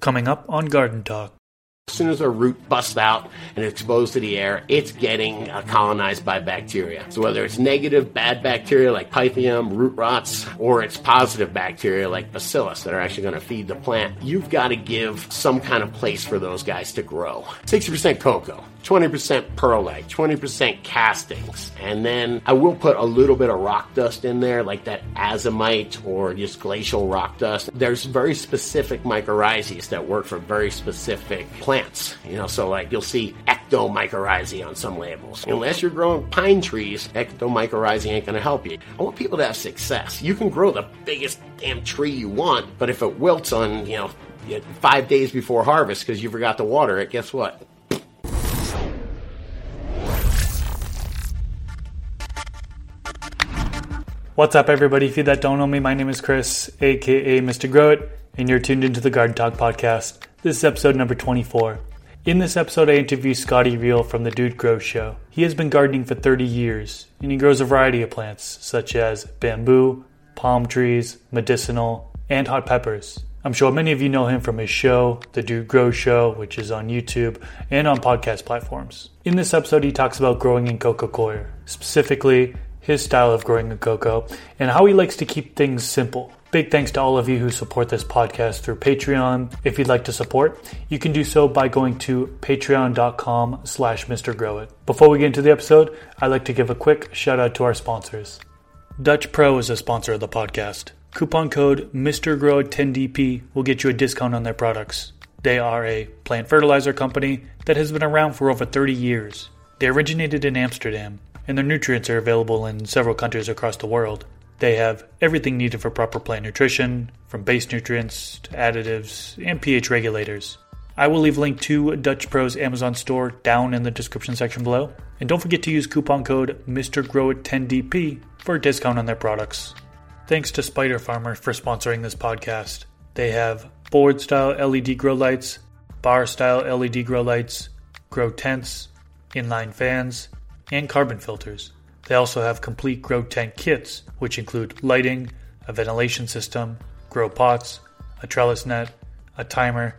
Coming up on Garden Talk. As soon as a root busts out and it's exposed to the air, it's getting uh, colonized by bacteria. So whether it's negative, bad bacteria like pythium, root rots, or it's positive bacteria like bacillus that are actually going to feed the plant, you've got to give some kind of place for those guys to grow. 60% coco. 20% perlite, 20% castings, and then I will put a little bit of rock dust in there, like that azomite or just glacial rock dust. There's very specific mycorrhizas that work for very specific plants. You know, so like you'll see ectomycorrhizae on some labels. Unless you're growing pine trees, ectomycorrhizae ain't gonna help you. I want people to have success. You can grow the biggest damn tree you want, but if it wilts on, you know, five days before harvest because you forgot to water it, guess what? What's up, everybody? If you that don't know me, my name is Chris, aka Mr. Grow It, and you're tuned into the Garden Talk podcast. This is episode number 24. In this episode, I interview Scotty Reel from the Dude Grow Show. He has been gardening for 30 years, and he grows a variety of plants, such as bamboo, palm trees, medicinal, and hot peppers. I'm sure many of you know him from his show, The Dude Grow Show, which is on YouTube and on podcast platforms. In this episode, he talks about growing in coco coir, specifically his style of growing a coco, and how he likes to keep things simple. Big thanks to all of you who support this podcast through Patreon. If you'd like to support, you can do so by going to patreon.com slash mrgrowit. Before we get into the episode, I'd like to give a quick shout out to our sponsors. Dutch Pro is a sponsor of the podcast. Coupon code MrGrowit10DP will get you a discount on their products. They are a plant fertilizer company that has been around for over 30 years. They originated in Amsterdam and their nutrients are available in several countries across the world. They have everything needed for proper plant nutrition, from base nutrients to additives and pH regulators. I will leave link to Dutch Pro's Amazon store down in the description section below. And don't forget to use coupon code MrGrowIt10DP for a discount on their products. Thanks to Spider Farmer for sponsoring this podcast. They have board style LED grow lights, bar style LED grow lights, grow tents, inline fans, and carbon filters. They also have complete grow tent kits, which include lighting, a ventilation system, grow pots, a trellis net, a timer,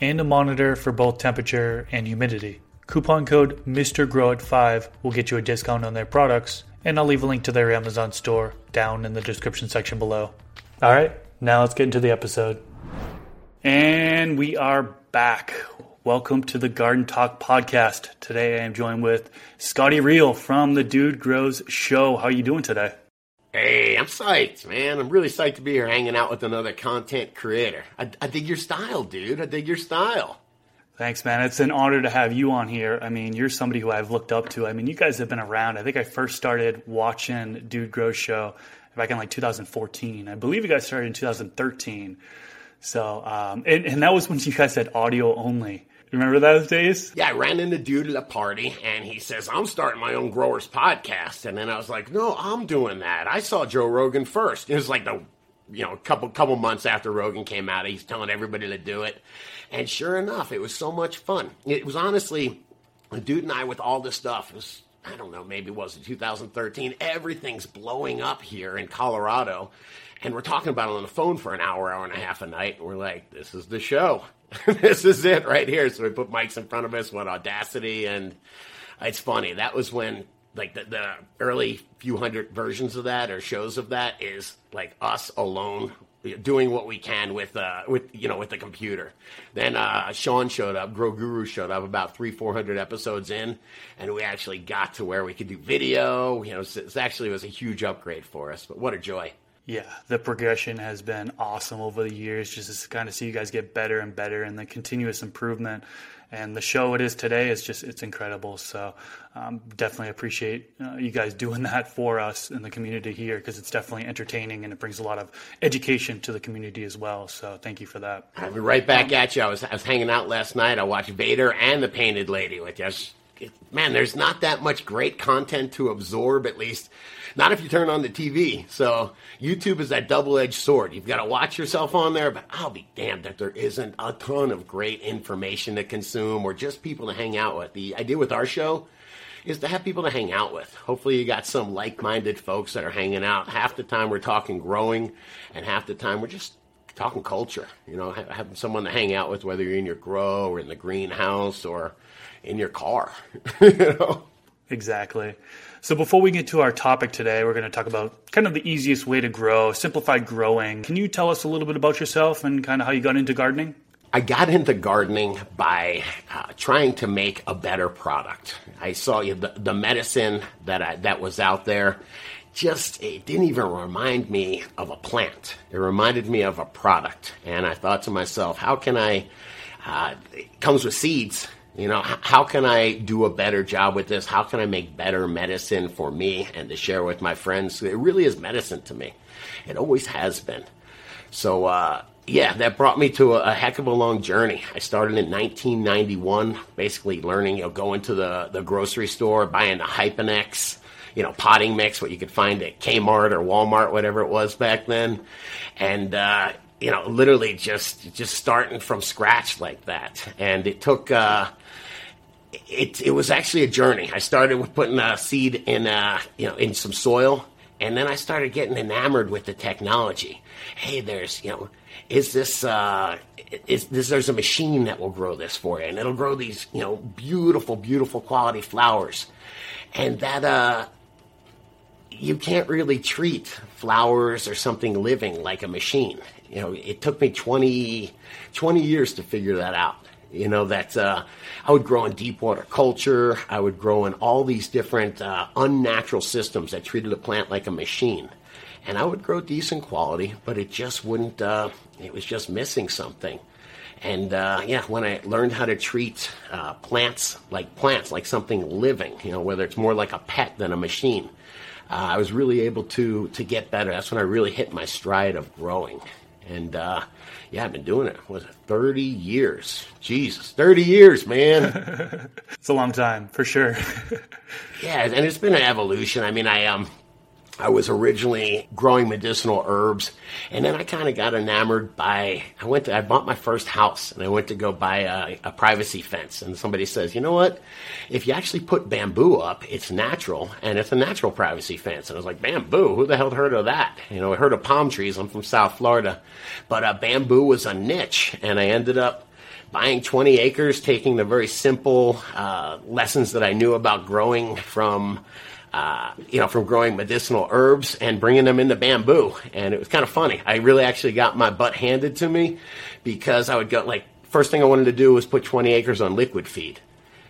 and a monitor for both temperature and humidity. Coupon code MrGrowIt5 will get you a discount on their products, and I'll leave a link to their Amazon store down in the description section below. All right, now let's get into the episode. And we are back. Welcome to the Garden Talk podcast. Today I am joined with Scotty Reel from the Dude Grows Show. How are you doing today? Hey, I'm psyched, man. I'm really psyched to be here hanging out with another content creator. I, I dig your style, dude. I dig your style. Thanks, man. It's an honor to have you on here. I mean, you're somebody who I've looked up to. I mean, you guys have been around. I think I first started watching Dude Grows Show back in like 2014. I believe you guys started in 2013. So, um, and, and that was when you guys had audio only. Remember those days? Yeah, I ran into dude at a party and he says, I'm starting my own growers podcast. And then I was like, no, I'm doing that. I saw Joe Rogan first. It was like the, you know, a couple, couple months after Rogan came out, he's telling everybody to do it. And sure enough, it was so much fun. It was honestly, a dude and I with all this stuff, was, I don't know, maybe it was 2013. Everything's blowing up here in Colorado. And we're talking about it on the phone for an hour, hour and a half a night. And we're like, this is the show. this is it right here. So we put mics in front of us with Audacity, and it's funny. That was when like the, the early few hundred versions of that or shows of that is like us alone doing what we can with uh with you know with the computer. Then uh Sean showed up, Grow Guru showed up about three four hundred episodes in, and we actually got to where we could do video. You know, it actually was a huge upgrade for us. But what a joy! Yeah, the progression has been awesome over the years. Just to kind of see you guys get better and better, and the continuous improvement. And the show it is today is just it's incredible. So um, definitely appreciate uh, you guys doing that for us in the community here because it's definitely entertaining and it brings a lot of education to the community as well. So thank you for that. I'll be right back at you. I was I was hanging out last night. I watched Vader and the Painted Lady with you. Man, there's not that much great content to absorb, at least not if you turn on the TV. So YouTube is that double edged sword. You've got to watch yourself on there, but I'll be damned if there isn't a ton of great information to consume or just people to hang out with. The idea with our show is to have people to hang out with. Hopefully, you got some like minded folks that are hanging out. Half the time we're talking growing, and half the time we're just talking culture. You know, having someone to hang out with, whether you're in your grow or in the greenhouse or in your car. you know? Exactly. So before we get to our topic today, we're going to talk about kind of the easiest way to grow, simplified growing. Can you tell us a little bit about yourself and kind of how you got into gardening? I got into gardening by uh, trying to make a better product. I saw the, the medicine that I, that was out there. Just it didn't even remind me of a plant. It reminded me of a product, and I thought to myself, how can I? Uh, it comes with seeds you know, how can I do a better job with this? How can I make better medicine for me and to share with my friends? It really is medicine to me. It always has been. So, uh, yeah, that brought me to a, a, heck of a long journey. I started in 1991, basically learning, you know, going to the, the grocery store, buying the Hyponex, you know, potting mix, what you could find at Kmart or Walmart, whatever it was back then. And, uh, you know, literally just, just starting from scratch like that. And it took, uh, it, it was actually a journey. I started with putting a seed in, uh, you know, in some soil, and then I started getting enamored with the technology. Hey, there's, you know, is this, uh, is this, there's a machine that will grow this for you, and it'll grow these, you know, beautiful, beautiful quality flowers. And that, uh, you can't really treat flowers or something living like a machine. You know, it took me 20, 20 years to figure that out. You know, that uh, I would grow in deep water culture. I would grow in all these different uh, unnatural systems that treated a plant like a machine. And I would grow decent quality, but it just wouldn't, uh, it was just missing something. And uh, yeah, when I learned how to treat uh, plants like plants, like something living, you know, whether it's more like a pet than a machine, uh, I was really able to to get better. That's when I really hit my stride of growing. And uh, yeah, I've been doing it. Was it 30 years? Jesus, 30 years, man. it's a long time, for sure. yeah, and it's been an evolution. I mean, I um I was originally growing medicinal herbs, and then I kind of got enamored by. I went to, I bought my first house, and I went to go buy a, a, privacy fence, and somebody says, you know what? If you actually put bamboo up, it's natural, and it's a natural privacy fence. And I was like, bamboo? Who the hell heard of that? You know, I heard of palm trees. I'm from South Florida, but uh, bamboo was a niche, and I ended up buying 20 acres, taking the very simple uh, lessons that I knew about growing from uh, you know, from growing medicinal herbs and bringing them into bamboo. And it was kind of funny. I really actually got my butt handed to me because I would go, like, first thing I wanted to do was put 20 acres on liquid feed.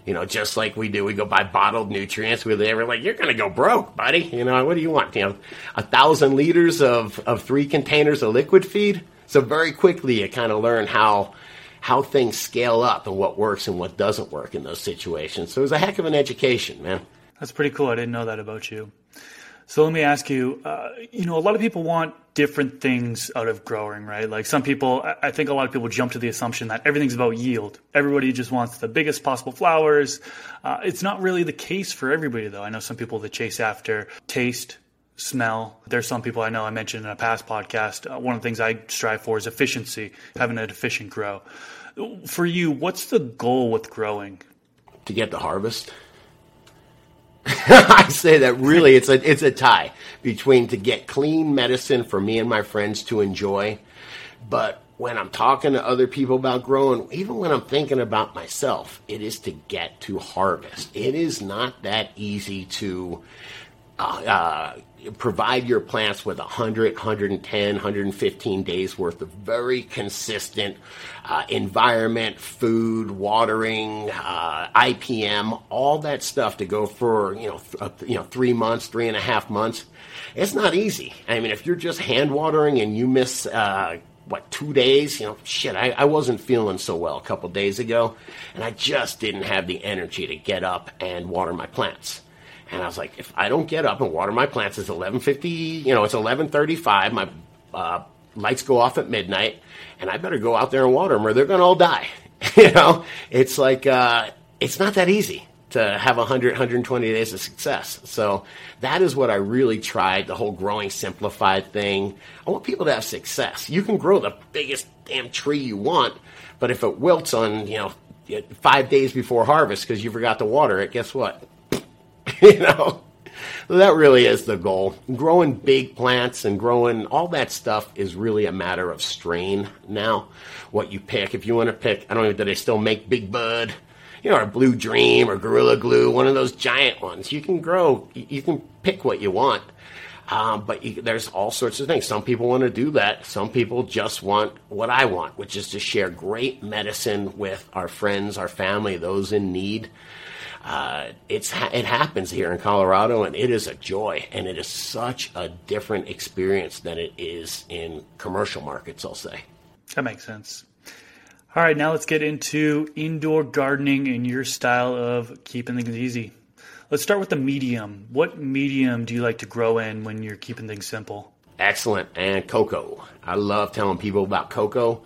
You know, just like we do, we go buy bottled nutrients. We were like, you're to go broke, buddy. You know, what do you want? You know, a thousand liters of, of three containers of liquid feed. So very quickly, you kind of learn how how things scale up and what works and what doesn't work in those situations. So it was a heck of an education, man. That's pretty cool. I didn't know that about you. So let me ask you, uh, you know, a lot of people want different things out of growing, right? Like some people, I think a lot of people jump to the assumption that everything's about yield. Everybody just wants the biggest possible flowers. Uh, it's not really the case for everybody, though. I know some people that chase after taste, smell. There's some people I know I mentioned in a past podcast. Uh, one of the things I strive for is efficiency, having an efficient grow. For you, what's the goal with growing? To get the harvest. I say that really it's a it's a tie between to get clean medicine for me and my friends to enjoy, but when I'm talking to other people about growing, even when I'm thinking about myself, it is to get to harvest. It is not that easy to uh, uh, provide your plants with 100, 110, 115 days worth of very consistent uh, environment, food, watering, uh, IPM, all that stuff to go for you know th- uh, you know three months, three and a half months. It's not easy. I mean, if you're just hand watering and you miss uh, what two days you know shit I, I wasn't feeling so well a couple days ago and i just didn't have the energy to get up and water my plants and I was like, if I don't get up and water my plants, it's 11:50. You know, it's 11:35. My uh, lights go off at midnight, and I better go out there and water them, or they're going to all die. you know, it's like uh, it's not that easy to have 100, 120 days of success. So that is what I really tried. The whole growing simplified thing. I want people to have success. You can grow the biggest damn tree you want, but if it wilts on you know five days before harvest because you forgot to water it, guess what? you know, that really is the goal. Growing big plants and growing all that stuff is really a matter of strain now. What you pick, if you want to pick, I don't know, do they still make Big Bud? You know, or Blue Dream or Gorilla Glue, one of those giant ones. You can grow, you can pick what you want. Um, but you, there's all sorts of things. Some people want to do that. Some people just want what I want, which is to share great medicine with our friends, our family, those in need. Uh, it's it happens here in Colorado, and it is a joy, and it is such a different experience than it is in commercial markets. I'll say. That makes sense. All right, now let's get into indoor gardening and your style of keeping things easy. Let's start with the medium. What medium do you like to grow in when you're keeping things simple? Excellent. And coco. I love telling people about coco.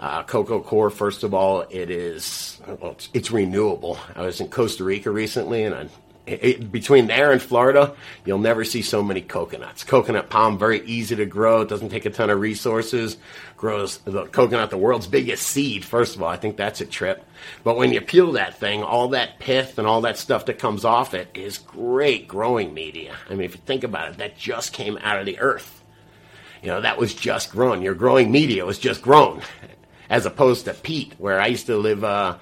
Uh, coco coir, first of all, it is well, it's, it's, renewable. I was in Costa Rica recently, and I it, between there and Florida, you'll never see so many coconuts. Coconut palm, very easy to grow. It doesn't take a ton of resources. Grows the coconut, the world's biggest seed. First of all, I think that's a trip. But when you peel that thing, all that pith and all that stuff that comes off it is great growing media. I mean, if you think about it, that just came out of the earth. You know, that was just grown. Your growing media was just grown, as opposed to peat, where I used to live. Uh,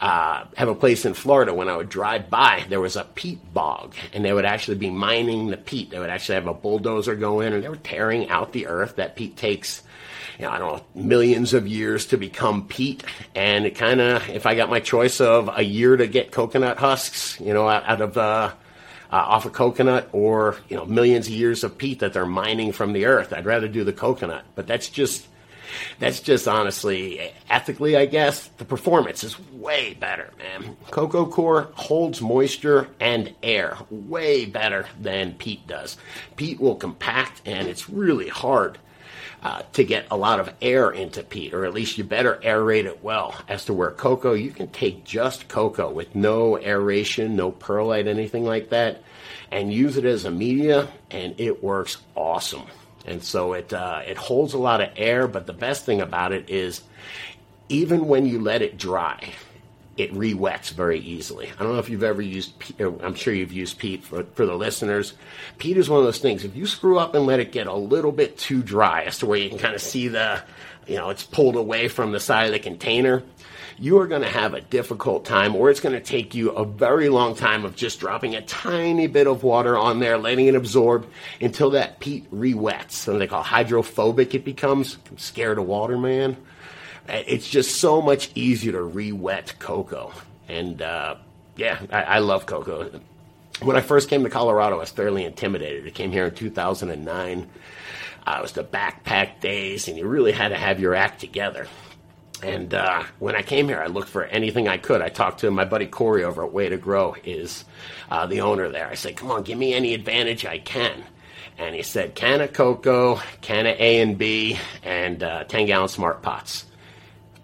uh, have a place in Florida. When I would drive by, there was a peat bog, and they would actually be mining the peat. They would actually have a bulldozer go in, and they were tearing out the earth. That peat takes, you know, I don't know, millions of years to become peat. And it kind of, if I got my choice of a year to get coconut husks, you know, out, of uh, uh, off a coconut or you know millions of years of peat that they're mining from the earth. I'd rather do the coconut, but that's just that's just honestly, ethically, I guess, the performance is way better, man. Coco Coir holds moisture and air way better than peat does. Peat will compact, and it's really hard uh, to get a lot of air into peat, or at least you better aerate it well. As to where coco, you can take just coco with no aeration, no perlite, anything like that, and use it as a media, and it works awesome and so it uh, it holds a lot of air. But the best thing about it is, even when you let it dry, it re-wets very easily. I don't know if you've ever used. Uh, I'm sure you've used peat for for the listeners. Peat is one of those things. If you screw up and let it get a little bit too dry, as to where you can kind of see the, you know, it's pulled away from the side of the container you are going to have a difficult time, or it's going to take you a very long time of just dropping a tiny bit of water on there, letting it absorb until that peat re-wets. Something they call hydrophobic it becomes. I'm scared of water, man. It's just so much easier to re-wet coco. And uh, yeah, I, I love coco. When I first came to Colorado, I was fairly intimidated. I came here in 2009. Uh, it was the backpack days, and you really had to have your act together. And uh, when I came here, I looked for anything I could. I talked to my buddy Corey over at Way to Grow, is uh, the owner there. I said, "Come on, give me any advantage I can." And he said, "Can of coco, can of A and B, and uh, ten gallon smart pots."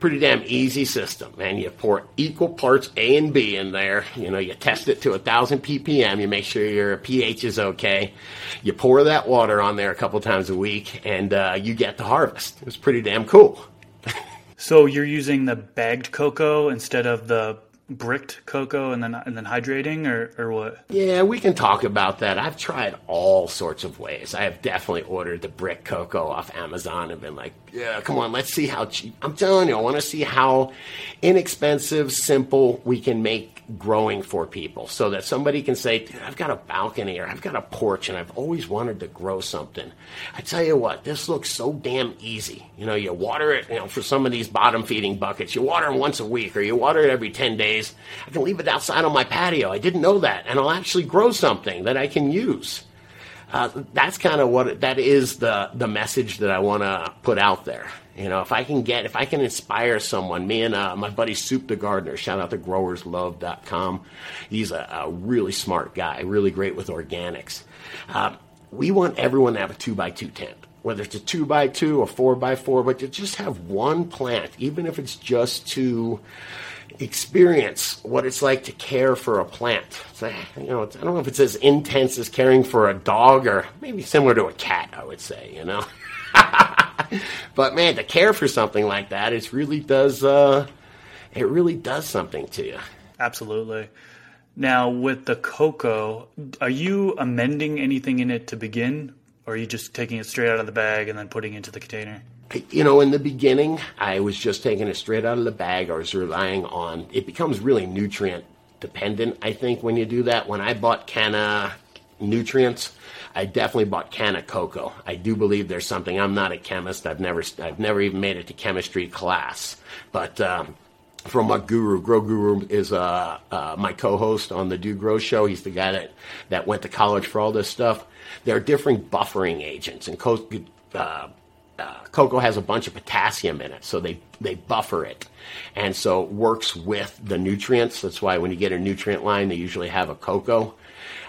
Pretty damn easy system, man. You pour equal parts A and B in there. You know, you test it to a thousand ppm. You make sure your pH is okay. You pour that water on there a couple times a week, and uh, you get the harvest. It was pretty damn cool. So you're using the bagged coco instead of the bricked coco and then and then hydrating or, or what? Yeah, we can talk about that. I've tried all sorts of ways. I have definitely ordered the brick coco off Amazon and been like, yeah, come on, let's see how cheap. I'm telling you, I want to see how inexpensive, simple we can make growing for people so that somebody can say, I've got a balcony or I've got a porch and I've always wanted to grow something. I tell you what, this looks so damn easy. You know, you water it, you know, for some of these bottom feeding buckets, you water them once a week or you water it every 10 days. I can leave it outside on my patio. I didn't know that. And I'll actually grow something that I can use. Uh, that's kind of what that is the the message that I want to put out there. You know, if I can get, if I can inspire someone, me and uh, my buddy Soup the Gardener, shout out to growerslove.com. He's a, a really smart guy, really great with organics. Uh, we want everyone to have a two by two tent, whether it's a two by two, a four by four, but to just have one plant, even if it's just to experience what it's like to care for a plant. You know, I don't know if it's as intense as caring for a dog or maybe similar to a cat, I would say, you know. but man, to care for something like that, it really does. Uh, it really does something to you. Absolutely. Now, with the coco, are you amending anything in it to begin, or are you just taking it straight out of the bag and then putting it into the container? You know, in the beginning, I was just taking it straight out of the bag. I was relying on it becomes really nutrient dependent. I think when you do that. When I bought Canna nutrients, I definitely bought Canna coco. I do believe there's something. I'm not a chemist. I've never I've never even made it to chemistry class, but. Um, from a guru, Grow Guru is uh, uh, my co-host on the Dude Grow show. He's the guy that, that went to college for all this stuff. There are different buffering agents, and co- uh, uh, coco has a bunch of potassium in it, so they they buffer it, and so it works with the nutrients. That's why when you get a nutrient line, they usually have a coco.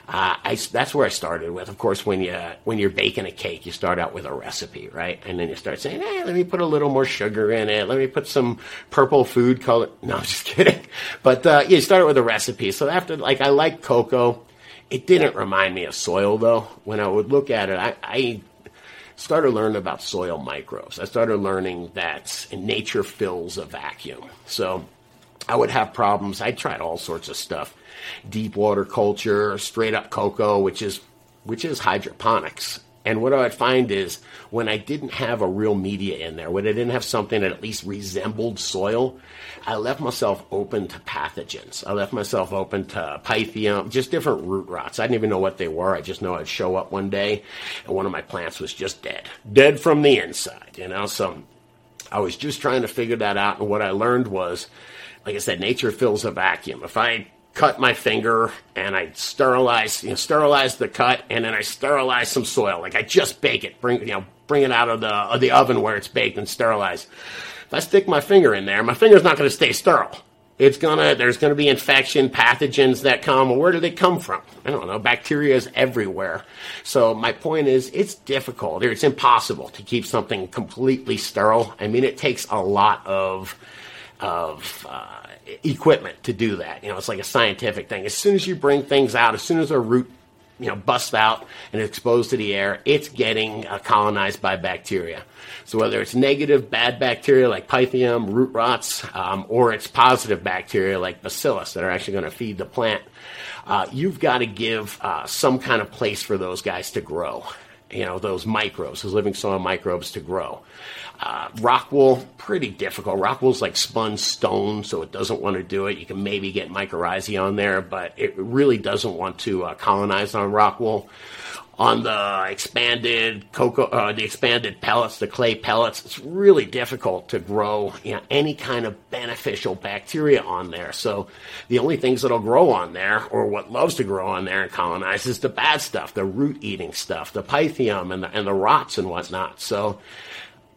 Uh, I, that's where I started with. Of course, when you when you're baking a cake, you start out with a recipe, right? And then you start saying, "Hey, let me put a little more sugar in it. Let me put some purple food color." No, I'm just kidding. But uh, you start with a recipe. So after, like, I like coco. It didn't remind me of soil though. When I would look at it, I, I started learning about soil microbes. I started learning that nature fills a vacuum. So I would have problems. I tried all sorts of stuff. Deep water culture, straight up coco, which is which is hydroponics. And what I would find is when I didn't have a real media in there, when I didn't have something that at least resembled soil, I left myself open to pathogens. I left myself open to pythium, just different root rots. I didn't even know what they were. I just know I'd show up one day and one of my plants was just dead. Dead from the inside, you know? So I was just trying to figure that out. And what I learned was, like I said, nature fills a vacuum. If I cut my finger and I sterilize, you know, sterilize the cut, and then I sterilize some soil. Like I just bake it, bring you know, bring it out of the of the oven where it's baked and sterilize. If I stick my finger in there, my finger's not going to stay sterile. It's gonna there's gonna be infection pathogens that come. Well, where do they come from? I don't know. Bacteria is everywhere. So my point is, it's difficult or it's impossible to keep something completely sterile. I mean, it takes a lot of of uh, equipment to do that. You know, it's like a scientific thing. As soon as you bring things out, as soon as a root you know busts out and exposed to the air, it's getting uh, colonized by bacteria. So whether it's negative bad bacteria like pythium, root rots, um, or it's positive bacteria like bacillus that are actually going to feed the plant, uh, you've got to give uh, some kind of place for those guys to grow. You know, those microbes, those living soil microbes to grow. Uh, rock wool, pretty difficult. Rock wool's like spun stone, so it doesn't want to do it. You can maybe get mycorrhizae on there, but it really doesn't want to uh, colonize on rock wool. On the expanded cocoa, uh, the expanded pellets, the clay pellets, it's really difficult to grow you know, any kind of beneficial bacteria on there. So the only things that'll grow on there, or what loves to grow on there and colonize, is the bad stuff, the root-eating stuff, the pythium and the, and the rots and whatnot. So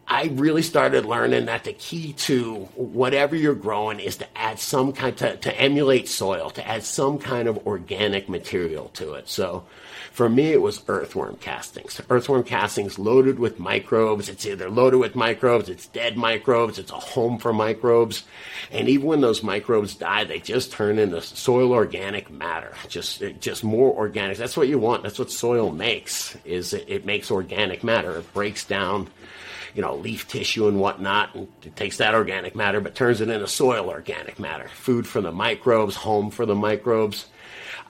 I really started learning that the key to whatever you're growing is to add some kind to, to emulate soil, to add some kind of organic material to it. So for me, it was earthworm castings. Earthworm castings loaded with microbes. It's either loaded with microbes, it's dead microbes, it's a home for microbes. And even when those microbes die, they just turn into soil organic matter. Just, just more organic. That's what you want. That's what soil makes, is it, it makes organic matter. It breaks down you know, leaf tissue and whatnot, and it takes that organic matter but turns it into soil organic matter, food for the microbes, home for the microbes.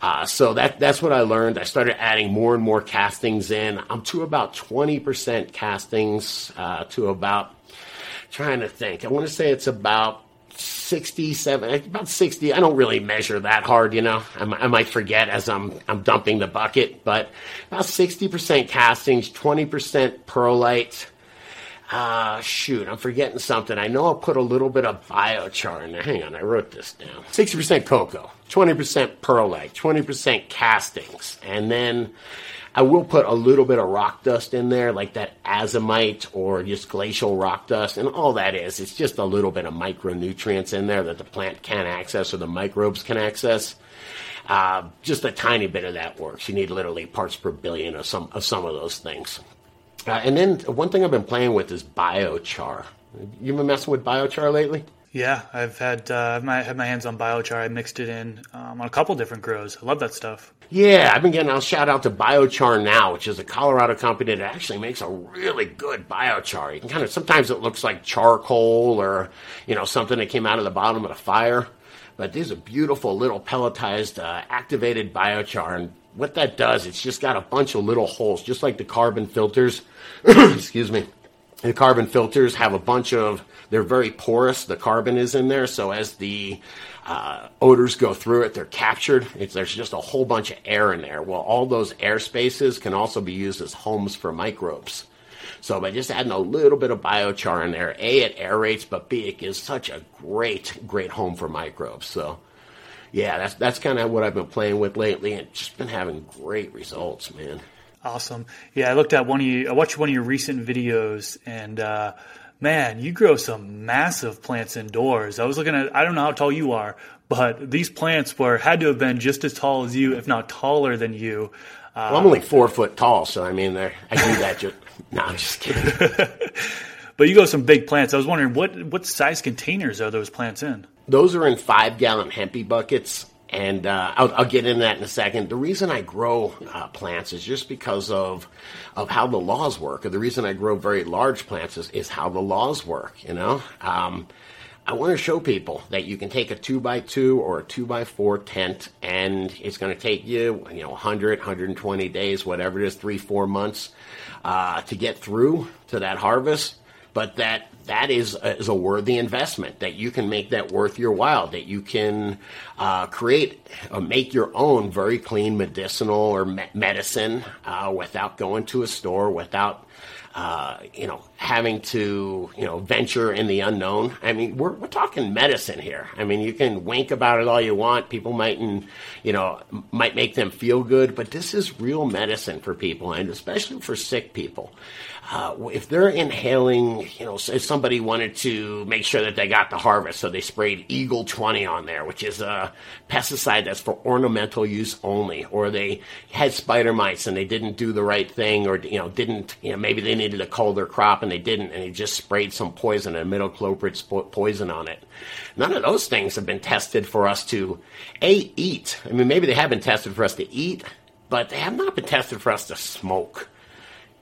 Uh, so that that's what I learned. I started adding more and more castings in. I'm to about 20% castings uh, to about trying to think. I want to say it's about 67 about 60 i don't really measure that hard you know I, I, might forget as i'm i'm dumping the bucket but about 60% castings 20% perlite Ah, uh, shoot, I'm forgetting something. I know I'll put a little bit of biochar in there. Hang on, I wrote this down. 60% coco, 20% perlite, 20% castings, and then I will put a little bit of rock dust in there, like that azomite or just glacial rock dust. And all that is, it's just a little bit of micronutrients in there that the plant can access or the microbes can access. Uh, just a tiny bit of that works. You need literally parts per billion of some of some of those things. Uh, and then one thing I've been playing with is biochar. You been messing with biochar lately? Yeah, I've had uh, I've my, had my hands on biochar. I mixed it in um, on a couple different grows. I love that stuff. Yeah, I've been getting a shout out to Biochar Now, which is a Colorado company that actually makes a really good biochar. You can kind of sometimes it looks like charcoal or you know something that came out of the bottom of the fire, but these are beautiful little pelletized uh, activated biochar, and what that does, it's just got a bunch of little holes, just like the carbon filters. Excuse me. The carbon filters have a bunch of they're very porous. The carbon is in there, so as the uh, odors go through it, they're captured. It's, there's just a whole bunch of air in there. Well, all those air spaces can also be used as homes for microbes. So by just adding a little bit of biochar in there, A, it aerates, but B, it gives such a great, great home for microbes. So yeah, that's that's kind of what I've been playing with lately, and just been having great results, man. Awesome. Yeah, I looked at one of you. I watched one of your recent videos, and uh, man, you grow some massive plants indoors. I was looking at, I don't know how tall you are, but these plants were had to have been just as tall as you, if not taller than you. Uh, well, I'm only four foot tall, so I mean, I do that just. no, I'm just kidding. but you grow some big plants. I was wondering what what size containers are those plants in? Those are in five gallon hempy buckets and uh, I'll, I'll, get into that in a second. The reason I grow uh, plants is just because of of how the laws work. Or the reason I grow very large plants is, is how the laws work. You know, um, I want to show people that you can take a two by two or a two by four tent, and it's going to take you, you know, 100, 120 days, whatever it is, three, four months uh, to get through to that harvest. But that that is a, is a worthy investment that you can make that worth your while that you can uh, create uh, make your own very clean medicinal or me- medicine uh, without going to a store without uh, you know, having to, you know, venture in the unknown. I mean, we're, we're talking medicine here. I mean, you can wink about it all you want. People might, you know, might make them feel good, but this is real medicine for people and especially for sick people uh, if they're inhaling, you know, if somebody wanted to make sure that they got the harvest, so they sprayed Eagle 20 on there, which is a pesticide that's for ornamental use only, or they had spider mites and they didn't do the right thing, or, you know, didn't, you know, maybe they needed to cull their crop and they didn't, and they just sprayed some poison, a imidacloprid poison on it. None of those things have been tested for us to, A, eat. I mean, maybe they have been tested for us to eat, but they have not been tested for us to smoke.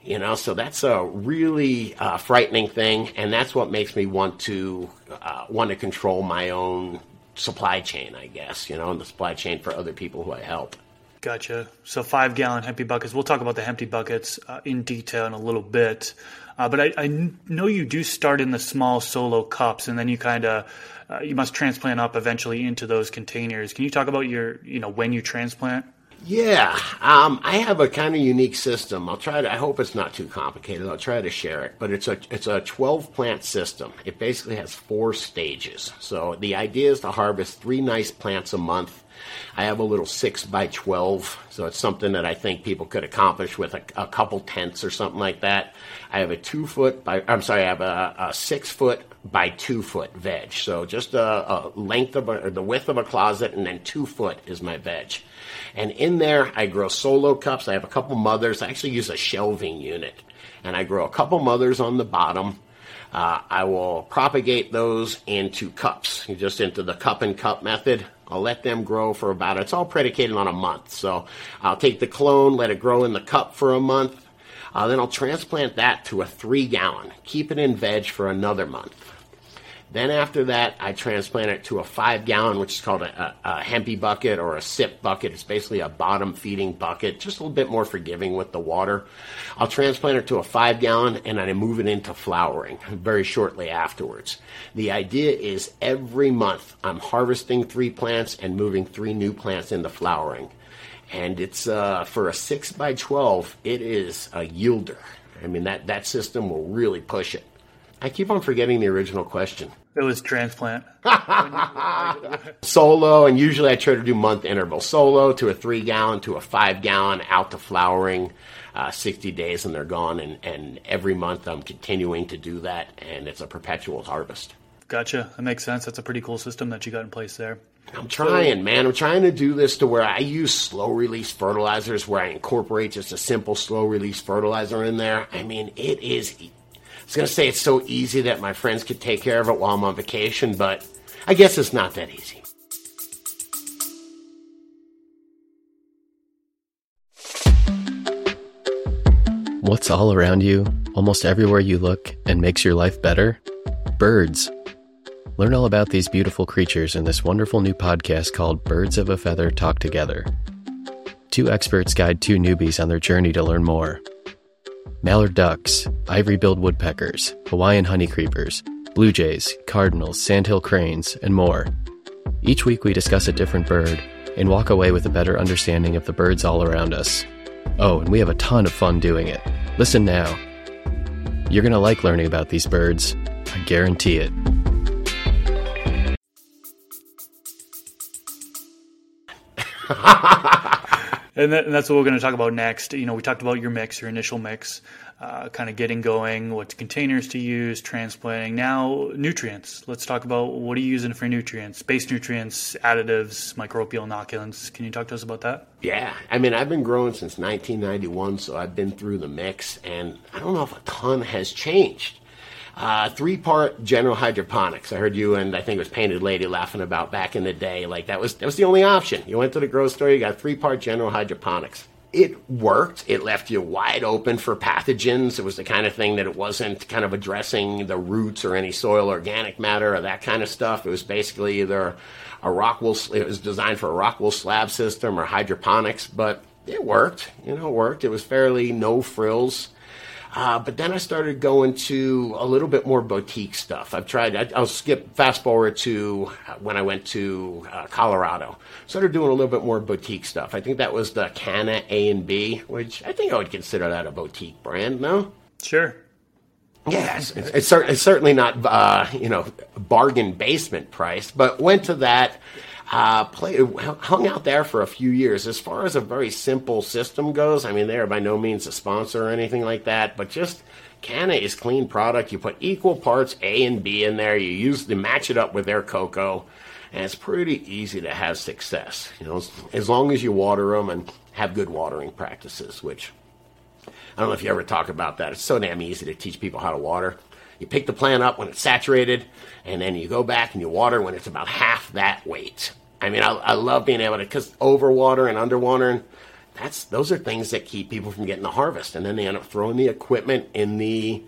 You know, so that's a really uh, frightening thing, and that's what makes me want to uh, want to control my own supply chain, I guess. You know, and the supply chain for other people who I help. Gotcha. So five gallon Hempy buckets. We'll talk about the Hempy buckets uh, in detail in a little bit. Uh, but I, I, know you do start in the small solo cups, and then you kind of uh, you must transplant up eventually into those containers. Can you talk about your you know when you transplant? Yeah, um, I have a kind of unique system. I'll try to. I hope it's not too complicated. I'll try to share it. But it's a it's a twelve plant system. It basically has four stages. So the idea is to harvest three nice plants a month. I have a little six by twelve, so it's something that I think people could accomplish with a, a couple tents or something like that. I have a two foot by. I'm sorry, I have a, a six foot by two foot veg. So just a, a length of a, the width of a closet, and then two foot is my veg. And in there, I grow solo cups. I have a couple mothers. I actually use a shelving unit. And I grow a couple mothers on the bottom. Uh, I will propagate those into cups, just into the cup and cup method. I'll let them grow for about, it's all predicated on a month. So I'll take the clone, let it grow in the cup for a month. Uh, then I'll transplant that to a three gallon, keep it in veg for another month. Then after that, I transplant it to a five gallon, which is called a, a, a hempy bucket or a sip bucket. It's basically a bottom feeding bucket, just a little bit more forgiving with the water. I'll transplant it to a five gallon and I move it into flowering very shortly afterwards. The idea is every month I'm harvesting three plants and moving three new plants into flowering. And it's uh, for a six by 12, it is a yielder. I mean, that, that system will really push it. I keep on forgetting the original question. It was transplant. solo, and usually I try to do month interval. Solo to a three gallon to a five gallon, out to flowering, uh, 60 days and they're gone. And, and every month I'm continuing to do that, and it's a perpetual harvest. Gotcha. That makes sense. That's a pretty cool system that you got in place there. I'm trying, man. I'm trying to do this to where I use slow release fertilizers, where I incorporate just a simple slow release fertilizer in there. I mean, it is I was going to say it's so easy that my friends could take care of it while I'm on vacation, but I guess it's not that easy. What's all around you, almost everywhere you look, and makes your life better? Birds. Learn all about these beautiful creatures in this wonderful new podcast called Birds of a Feather Talk Together. Two experts guide two newbies on their journey to learn more. Mallard ducks, ivory billed woodpeckers, Hawaiian honeycreepers, blue jays, cardinals, sandhill cranes, and more. Each week we discuss a different bird and walk away with a better understanding of the birds all around us. Oh, and we have a ton of fun doing it. Listen now. You're going to like learning about these birds. I guarantee it. and, that, and, that's what we're going to talk about next. You know, we talked about your mix, your initial mix, uh, kind of getting going, what containers to use, transplanting. Now, nutrients. Let's talk about what are you using for nutrients, base nutrients, additives, microbial inoculants. Can you talk to us about that? Yeah, I mean, I've been growing since 1991, so I've been through the mix, and I don't know if a ton has changed. Uh, three part general hydroponics. I heard you and I think it was Painted Lady laughing about back in the day. Like that was that was the only option. You went to the grocery store, you got three part general hydroponics. It worked. It left you wide open for pathogens. It was the kind of thing that it wasn't kind of addressing the roots or any soil organic matter or that kind of stuff. It was basically either a rock wool. It was designed for a rock wool slab system or hydroponics, but it worked. You know, it worked. It was fairly no frills. Uh, but then I started going to a little bit more boutique stuff. I've tried, I, will skip fast forward to when I went to uh, Colorado. Started doing a little bit more boutique stuff. I think that was the Canna A and B, which I think I would consider that a boutique brand, no? Sure. Yes, it's, it's, it's certainly not, uh, you know, bargain basement price, but went to that. Uh, play, hung out there for a few years. As far as a very simple system goes, I mean, they are by no means a sponsor or anything like that, but just Canna is clean product. You put equal parts A and B in there. You use to match it up with their coco, and it's pretty easy to have success. You know, as, as long as you water them and have good watering practices. Which I don't know if you ever talk about that. It's so damn easy to teach people how to water. You pick the plant up when it's saturated, and then you go back and you water when it's about half that weight. I mean, I, I love being able to, because overwater and underwatering, that's those are things that keep people from getting the harvest, and then they end up throwing the equipment in the,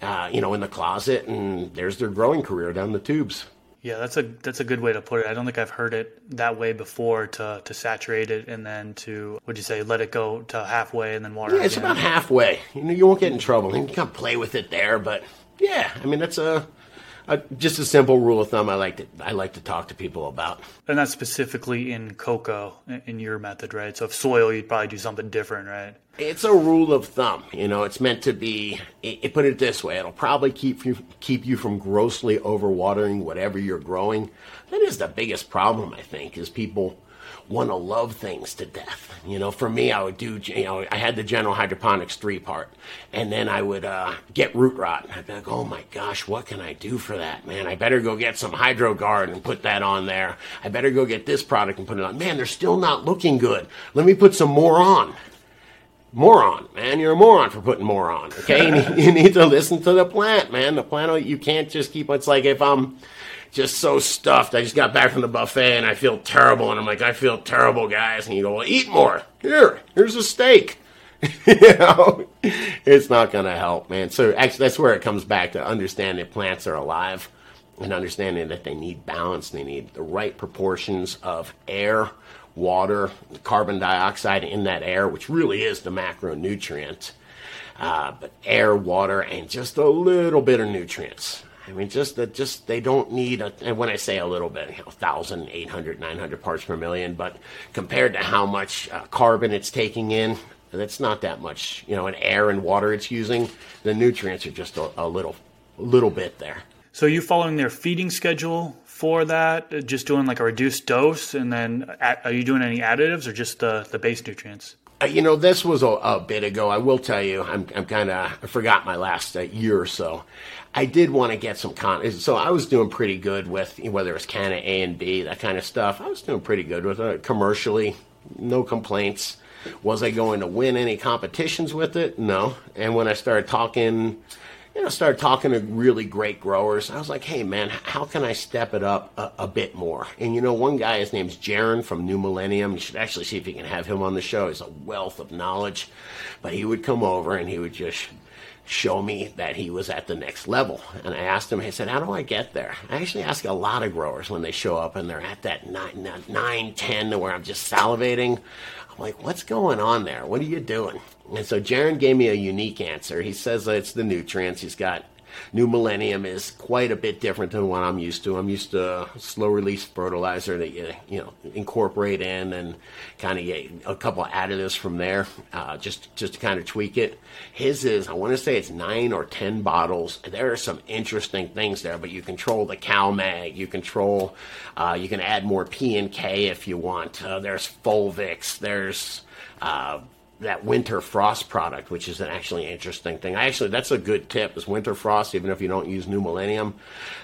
uh, you know, in the closet, and there's their growing career down the tubes. Yeah, that's a that's a good way to put it. I don't think I've heard it that way before. To to saturate it and then to what would you say let it go to halfway and then water. Yeah, it's again. about halfway. You know, you won't get in trouble. You can kind of play with it there, but yeah, I mean that's a uh, just a simple rule of thumb I like to I like to talk to people about. And that's specifically in coco in your method, right? So if soil, you'd probably do something different, right? It's a rule of thumb. You know, it's meant to be. It, it put it this way: it'll probably keep you keep you from grossly overwatering whatever you're growing. That is the biggest problem I think is people want to love things to death. You know, for me, I would do, you know, I had the General Hydroponics three part, and then I would uh, get root rot. I'd be like, oh my gosh, what can I do for that, man? I better go get some HydroGuard and put that on there. I better go get this product and put it on. Man, they're still not looking good. Let me put some more on. Moron, man, you're a moron for putting more on. Okay, you, need, you need to listen to the plant, man. The plant, you can't just keep. It's like if I'm just so stuffed. I just got back from the buffet and I feel terrible. And I'm like, I feel terrible, guys. And you go, well, eat more. Here, here's a steak. you know, it's not going to help, man. So actually, that's where it comes back to understanding plants are alive and understanding that they need balance. They need the right proportions of air, water, carbon dioxide in that air, which really is the macronutrient. Uh, but air, water, and just a little bit of nutrients. I mean, just that, just they don't need. A, and when I say a little bit, you know, 1,000, 800, 900 parts per million, but compared to how much uh, carbon it's taking in, that's not that much. You know, in air and water it's using, the nutrients are just a, a little, little bit there. So, you following their feeding schedule for that? Uh, just doing like a reduced dose, and then are you doing any additives or just the the base nutrients? Uh, you know, this was a, a, bit ago. I will tell you, I'm, I'm kind of I forgot my last uh, year or so. I did want to get some con. So I was doing pretty good with whether it was Canna A and B, that kind of stuff. I was doing pretty good with it commercially, no complaints. Was I going to win any competitions with it? No. And when I started talking you know, started talking to really great growers. I was like, hey, man, how can I step it up a, a bit more? And, you know, one guy, his name's Jaron from New Millennium. You should actually see if you can have him on the show. He's a wealth of knowledge. But he would come over and he would just show me that he was at the next level. And I asked him, I said, how do I get there? I actually ask a lot of growers when they show up and they're at that 9, 9 10 where I'm just salivating. I'm like, what's going on there? What are you doing? And so Jaron gave me a unique answer. He says it's the nutrients. He's got New Millennium is quite a bit different than what I'm used to. I'm used to slow release fertilizer that you you know incorporate in and kind of get a couple of additives from there, uh, just just to kind of tweak it. His is I want to say it's nine or ten bottles. There are some interesting things there, but you control the CalMag, you control, uh, you can add more P and K if you want. Uh, there's Fulvix, there's uh, that winter frost product, which is an actually interesting thing. I actually that's a good tip is winter frost, even if you don't use New Millennium,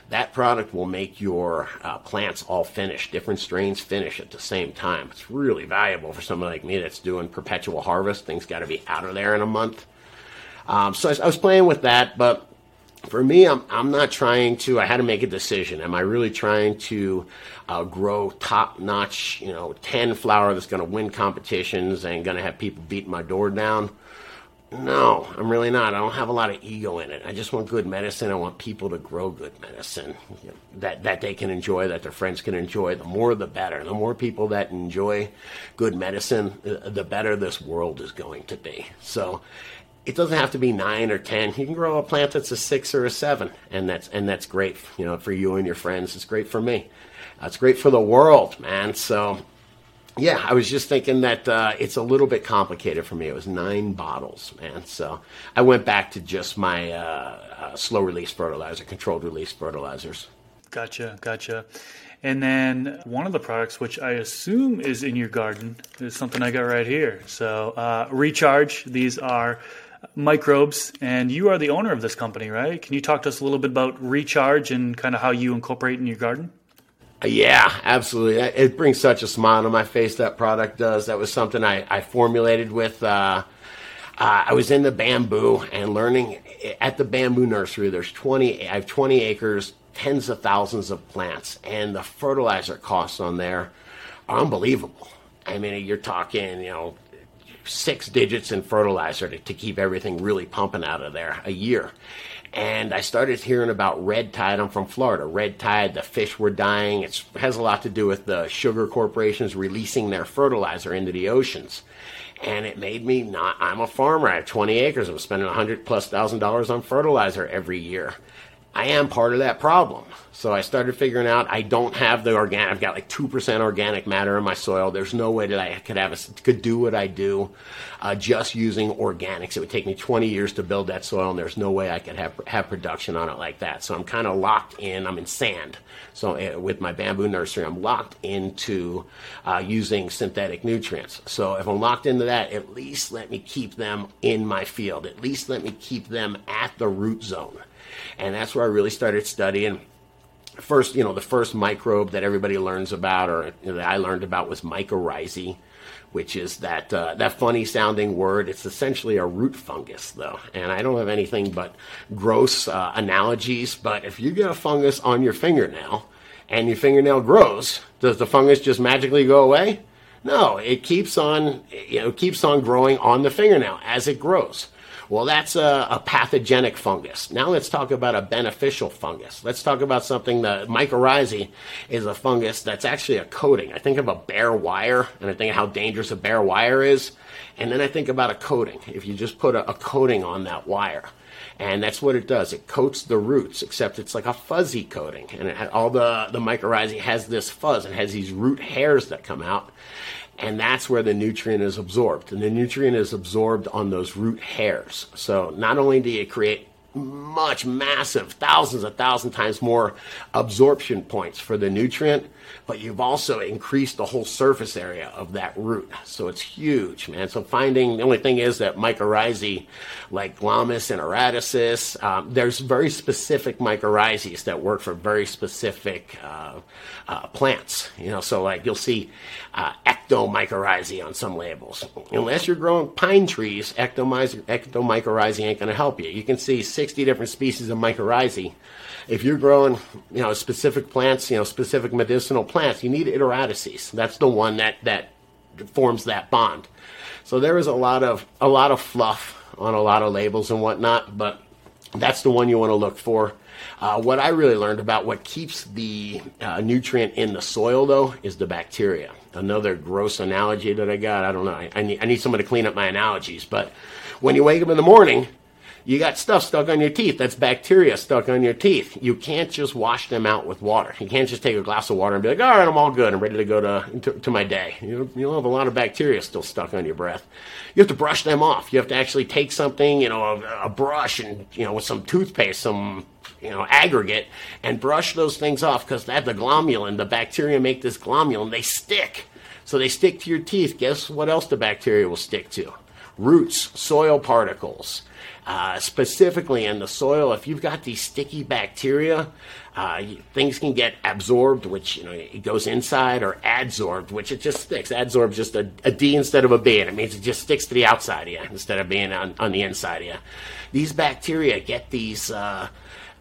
that product will make your uh, plants all finish, different strains finish at the same time. It's really valuable for someone like me that's doing perpetual harvest. Things got to be out of there in a month. Um, so I, I was playing with that, but for me, I'm, I'm not trying to, I had to make a decision. Am I really trying to uh, grow top notch, you know, 10 flower that's going to win competitions and going to have people beating my door down? No, I'm really not. I don't have a lot of ego in it. I just want good medicine. I want people to grow good medicine you know, that that they can enjoy, that their friends can enjoy. The more, the better. The more people that enjoy good medicine, the better this world is going to be. So, it doesn't have to be nine or ten. You can grow a plant that's a six or a seven, and that's and that's great. You know, for you and your friends, it's great for me. It's great for the world, man. So, yeah, I was just thinking that uh, it's a little bit complicated for me. It was nine bottles, man. So I went back to just my uh, uh slow release fertilizer, controlled release fertilizers. Gotcha, gotcha. And then one of the products, which I assume is in your garden, is something I got right here. So uh, Recharge. These are microbes, and you are the owner of this company, right? Can you talk to us a little bit about recharge and kind of how you incorporate in your garden? Yeah, absolutely. It brings such a smile to my face. That product does. That was something I, I formulated with. Uh, uh, I was in the bamboo and learning at the bamboo nursery. There's 20. I have 20 acres, tens of thousands of plants, and the fertilizer costs on there are unbelievable. I mean, you're talking, you know, six digits in fertilizer to, to keep everything really pumping out of there a year. And I started hearing about red tide. I'm from Florida. Red tide, the fish were dying. It has a lot to do with the sugar corporations releasing their fertilizer into the oceans. And it made me not, I'm a farmer. I have 20 acres. I'm spending 100 plus thousand dollars on fertilizer every year. I am part of that problem. So I started figuring out I don't have the organic. I've got like two percent organic matter in my soil. There's no way that I could have a, could do what I do uh, just using organics. It would take me 20 years to build that soil, and there's no way I could have have production on it like that. So I'm kind of locked in. I'm in sand. So uh, with my bamboo nursery, I'm locked into uh, using synthetic nutrients. So if I'm locked into that, at least let me keep them in my field. At least let me keep them at the root zone and that's where I really started studying. First, you know, the first microbe that everybody learns about, or you know, that I learned about, was mycorrhizae, which is that uh, that funny sounding word. It's essentially a root fungus, though, and I don't have anything but gross uh, analogies. But if you get a fungus on your fingernail and your fingernail grows, does the fungus just magically go away? No, it keeps on, you know, keeps on growing on the fingernail as it grows. Well, that's a, a, pathogenic fungus. Now let's talk about a beneficial fungus. Let's talk about something that mycorrhizae is a fungus that's actually a coating. I think of a bare wire, and I think of how dangerous a bare wire is, and then I think about a coating. If you just put a, a coating on that wire, and that's what it does. It coats the roots, except it's like a fuzzy coating, and it, all the the mycorrhizae has this fuzz. It has these root hairs that come out, and that's where the nutrient is absorbed. And the nutrient is absorbed on those root hairs. So not only do you create much massive, thousands of thousand times more absorption points for the nutrient, but you've also increased the whole surface area of that root. So it's huge, man. So finding the only thing is that mycorrhizae, like Glomus intraradices, um, there's very specific mycorrhizae that work for very specific uh, uh, plants. You know, so like you'll see uh, ectomycorrhizae on some labels. Unless you're growing pine trees, ectomycorrhizae ain't going to help you. You can see 60 different species of mycorrhizae. If you're growing, you know, specific plants, you know, specific medicinal plants, you need intraradices. That's the one that that forms that bond. So there is a lot of a lot of fluff on a lot of labels and whatnot, but that's the one you want to look for. Uh, what I really learned about what keeps the uh, nutrient in the soil, though, is the bacteria. Another gross analogy that I got. I don't know. I, I, need, I need someone to clean up my analogies. But when you wake up in the morning, you got stuff stuck on your teeth. That's bacteria stuck on your teeth. You can't just wash them out with water. You can't just take a glass of water and be like, all right, I'm all good. I'm ready to go to, to, to my day. You, you'll have a lot of bacteria still stuck on your breath. You have to brush them off. You have to actually take something, you know, a, a brush and, you know, with some toothpaste, some you know, aggregate and brush those things off because that the glomalin, the bacteria make this glomalin, they stick. So they stick to your teeth. Guess what else the bacteria will stick to? Roots, soil particles, uh, specifically in the soil, if you've got these sticky bacteria, uh, things can get absorbed, which you know it goes inside, or adsorbed, which it just sticks. Adsorbed just a, a D instead of a B, and it means it just sticks to the outside of you instead of being on, on the inside of you. These bacteria get these. Uh,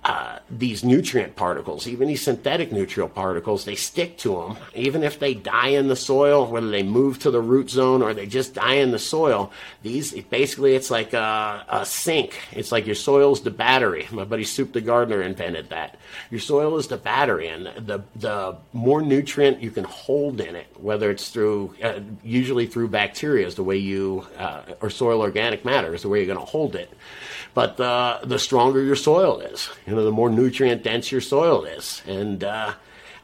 uh, these nutrient particles, even these synthetic nutrient particles, they stick to them. Even if they die in the soil, whether they move to the root zone or they just die in the soil, these basically it's like a, a sink. It's like your soil's the battery. My buddy Soup the Gardener invented that. Your soil is the battery, and the the more nutrient you can hold in it, whether it's through uh, usually through bacteria, is the way you uh, or soil organic matter is the way you're going to hold it but the the stronger your soil is. You know, the more nutrient dense your soil is. And uh,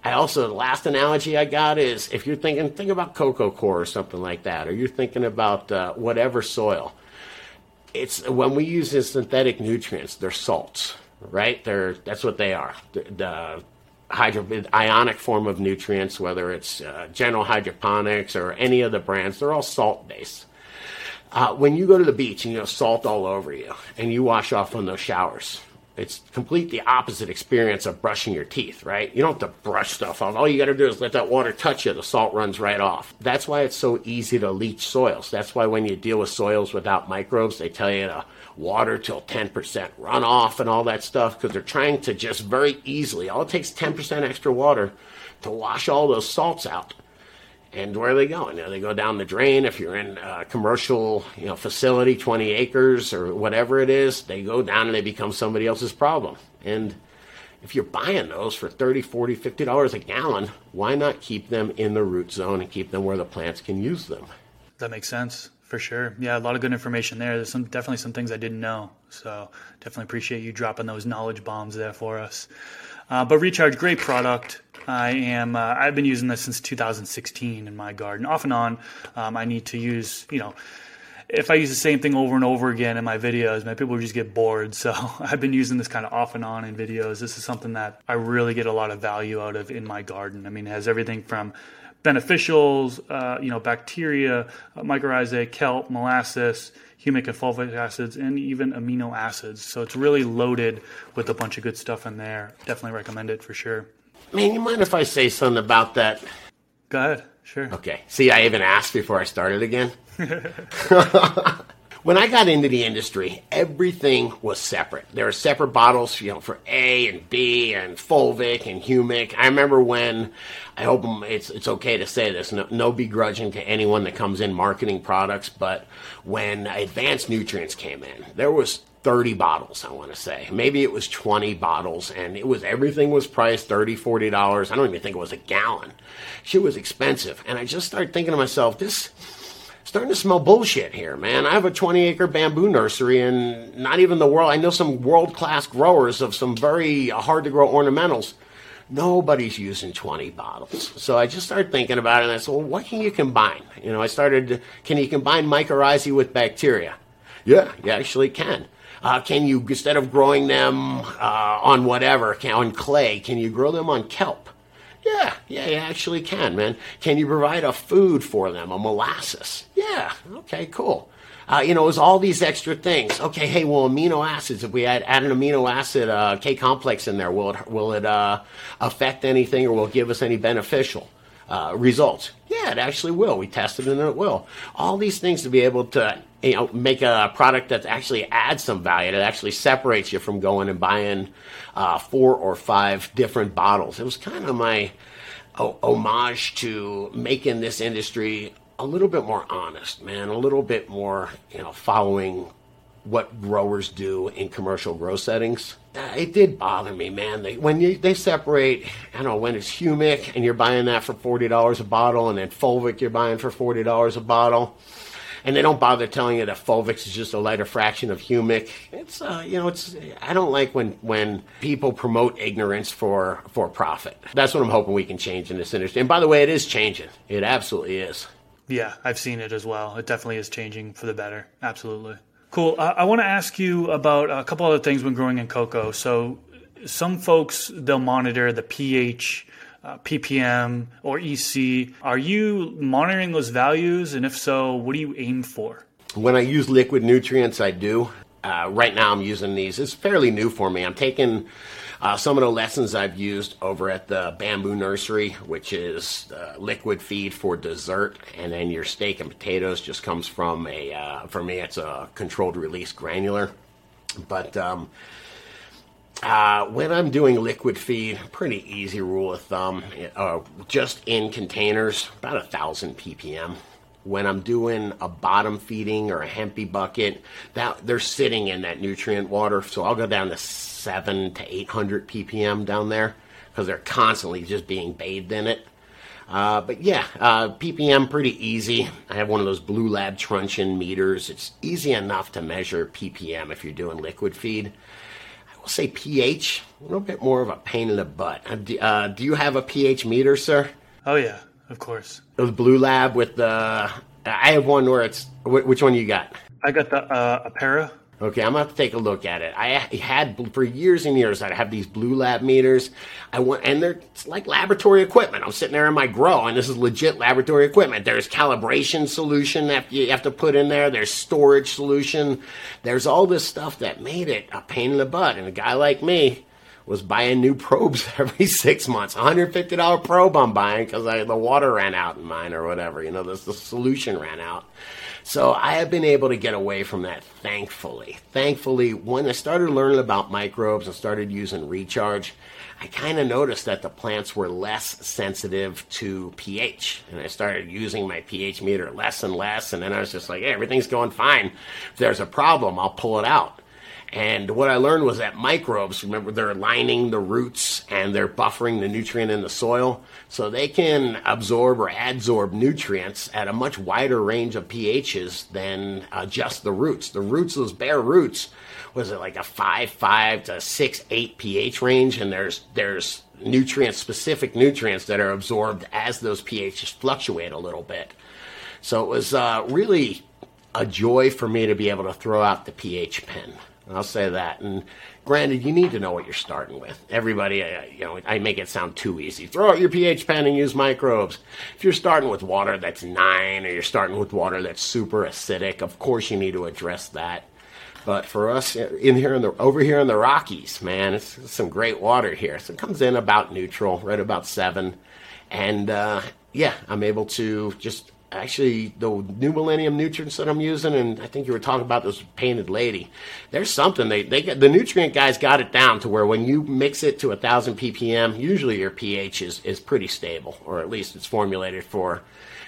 I also the last analogy I got is if you're thinking think about coco coir or something like that, or you're thinking about uh, whatever soil. It's when we use the synthetic nutrients, they're salts, right? They're that's what they are. The, the hydro, ionic form of nutrients, whether it's uh, General Hydroponics or any of the brands, they're all salt based. Uh, when you go to the beach and you have salt all over you and you wash off on those showers, it's complete the opposite experience of brushing your teeth, right? You don't have to brush stuff off. All you got to do is let that water touch you. The salt runs right off. That's why it's so easy to leach soils. That's why when you deal with soils without microbes, they tell you to water till 10% runoff and all that stuff because they're trying to just very easily, all it takes 10% extra water to wash all those salts out and where are they going? You know, they go down the drain. If you're in a commercial, you know, facility, 20 acres or whatever it is, they go down and they become somebody else's problem. And if you're buying those for 30, 40, 50 dollars a gallon, why not keep them in the root zone and keep them where the plants can use them? That makes sense for sure. Yeah, a lot of good information there. There's some definitely some things I didn't know. So definitely appreciate you dropping those knowledge bombs there for us. Uh, but Recharge, great product. I am. Uh, I've been using this since 2016 in my garden, off and on. Um, I need to use, you know, if I use the same thing over and over again in my videos, my people just get bored. So I've been using this kind of off and on in videos. This is something that I really get a lot of value out of in my garden. I mean, it has everything from beneficials, uh, you know, bacteria, uh, mycorrhizae, kelp, molasses, humic and fulvic acids, and even amino acids. So it's really loaded with a bunch of good stuff in there. Definitely recommend it for sure. Man, you mind if I say something about that? Go ahead. Sure. Okay. See, I even asked before I started again. when I got into the industry, everything was separate. There were separate bottles, you know, for A and B and fulvic and humic. I remember when I hope it's it's okay to say this. No, no begrudging to anyone that comes in marketing products, but when advanced nutrients came in, there was 30 bottles, I want to say. Maybe it was 20 bottles, and it was everything was priced 30 $40. I don't even think it was a gallon. Shit was expensive. And I just started thinking to myself, this starting to smell bullshit here, man. I have a 20 acre bamboo nursery, and not even the world. I know some world class growers of some very hard to grow ornamentals. Nobody's using 20 bottles. So I just started thinking about it, and I said, well, what can you combine? You know, I started, can you combine mycorrhizae with bacteria? Yeah, you actually can. Uh, can you, instead of growing them uh, on whatever, on clay, can you grow them on kelp? Yeah, yeah, you actually can, man. Can you provide a food for them, a molasses? Yeah, okay, cool. Uh, you know, it was all these extra things. Okay, hey, well, amino acids. If we add, add an amino acid uh, K complex in there, will it will it uh, affect anything or will it give us any beneficial uh, results? Yeah, it actually will. We tested it and it will. All these things to be able to you know, make a product that actually adds some value, that actually separates you from going and buying uh, four or five different bottles. It was kind of my homage to making this industry a little bit more honest, man, a little bit more, you know, following what growers do in commercial grow settings. It did bother me, man. They, when you, they separate, I don't know, when it's humic and you're buying that for $40 a bottle, and then fulvic you're buying for $40 a bottle and they don't bother telling you that fulvic is just a lighter fraction of humic. It's uh, you know, it's I don't like when when people promote ignorance for for profit. That's what I'm hoping we can change in this industry. And by the way, it is changing. It absolutely is. Yeah, I've seen it as well. It definitely is changing for the better. Absolutely. Cool. Uh, I want to ask you about a couple other things when growing in coco. So, some folks they'll monitor the pH, uh, ppm, or EC. Are you monitoring those values? And if so, what do you aim for? When I use liquid nutrients, I do. Uh, right now, I'm using these. It's fairly new for me. I'm taking uh, some of the lessons I've used over at the Bamboo Nursery, which is uh, liquid feed for dessert, and then your steak and potatoes just comes from a. Uh, for me, it's a controlled release granular, but. Um, uh, when I'm doing liquid feed, pretty easy rule of thumb, uh, just in containers, about a thousand ppm when I'm doing a bottom feeding or a hempy bucket, that they're sitting in that nutrient water. So I'll go down to seven to 800 ppm down there because they're constantly just being bathed in it. Uh, but yeah, uh, ppm pretty easy. I have one of those Bluelab truncheon meters. It's easy enough to measure ppm if you're doing liquid feed. I will say pH, a little bit more of a pain in the butt. Uh, uh do you have a pH meter, sir? Oh yeah. Of course. The Bluelab with the. I have one where it's. Which one you got? I got the uh, Apera. Okay, I'm gonna have to take a look at it. I had for years and years. I'd have these Bluelab meters. I went and they're it's like laboratory equipment. I'm sitting there in my grow, and this is legit laboratory equipment. There's calibration solution that you have to put in there. There's storage solution. There's all this stuff that made it a pain in the butt. And a guy like me, was buying new probes every six months. $150 probe I'm buying because the water ran out in mine or whatever. You know, the solution ran out. So I have been able to get away from that, thankfully. Thankfully, when I started learning about microbes and started using recharge, I kind of noticed that the plants were less sensitive to pH. And I started using my pH meter less and less. And then I was just like, hey, everything's going fine. If there's a problem, I'll pull it out. And what I learned was that microbes, remember, they're lining the roots and they're buffering the nutrient in the soil. So they can absorb or adsorb nutrients at a much wider range of pHs than uh, just the roots. The roots, those bare roots, was it like a 5, 5 to 6, 8 pH range? And there's, there's nutrient specific nutrients that are absorbed as those pHs fluctuate a little bit. So it was uh, really a joy for me to be able to throw out the pH pen. I'll say that. And granted, you need to know what you're starting with. Everybody, uh, you know, I make it sound too easy. Throw out your pH pen and use microbes. If you're starting with water that's nine, or you're starting with water that's super acidic, of course you need to address that. But for us uh, in here in the over here in the Rockies, man, it's, it's some great water here. So it comes in about neutral, right about seven, and uh, yeah, I'm able to just actually the new millennium nutrients that I'm using, and I think you were talking about this painted lady. There's something they they the nutrient guys got it down to where when you mix it to a thousand ppm, usually your pH is is pretty stable, or at least it's formulated for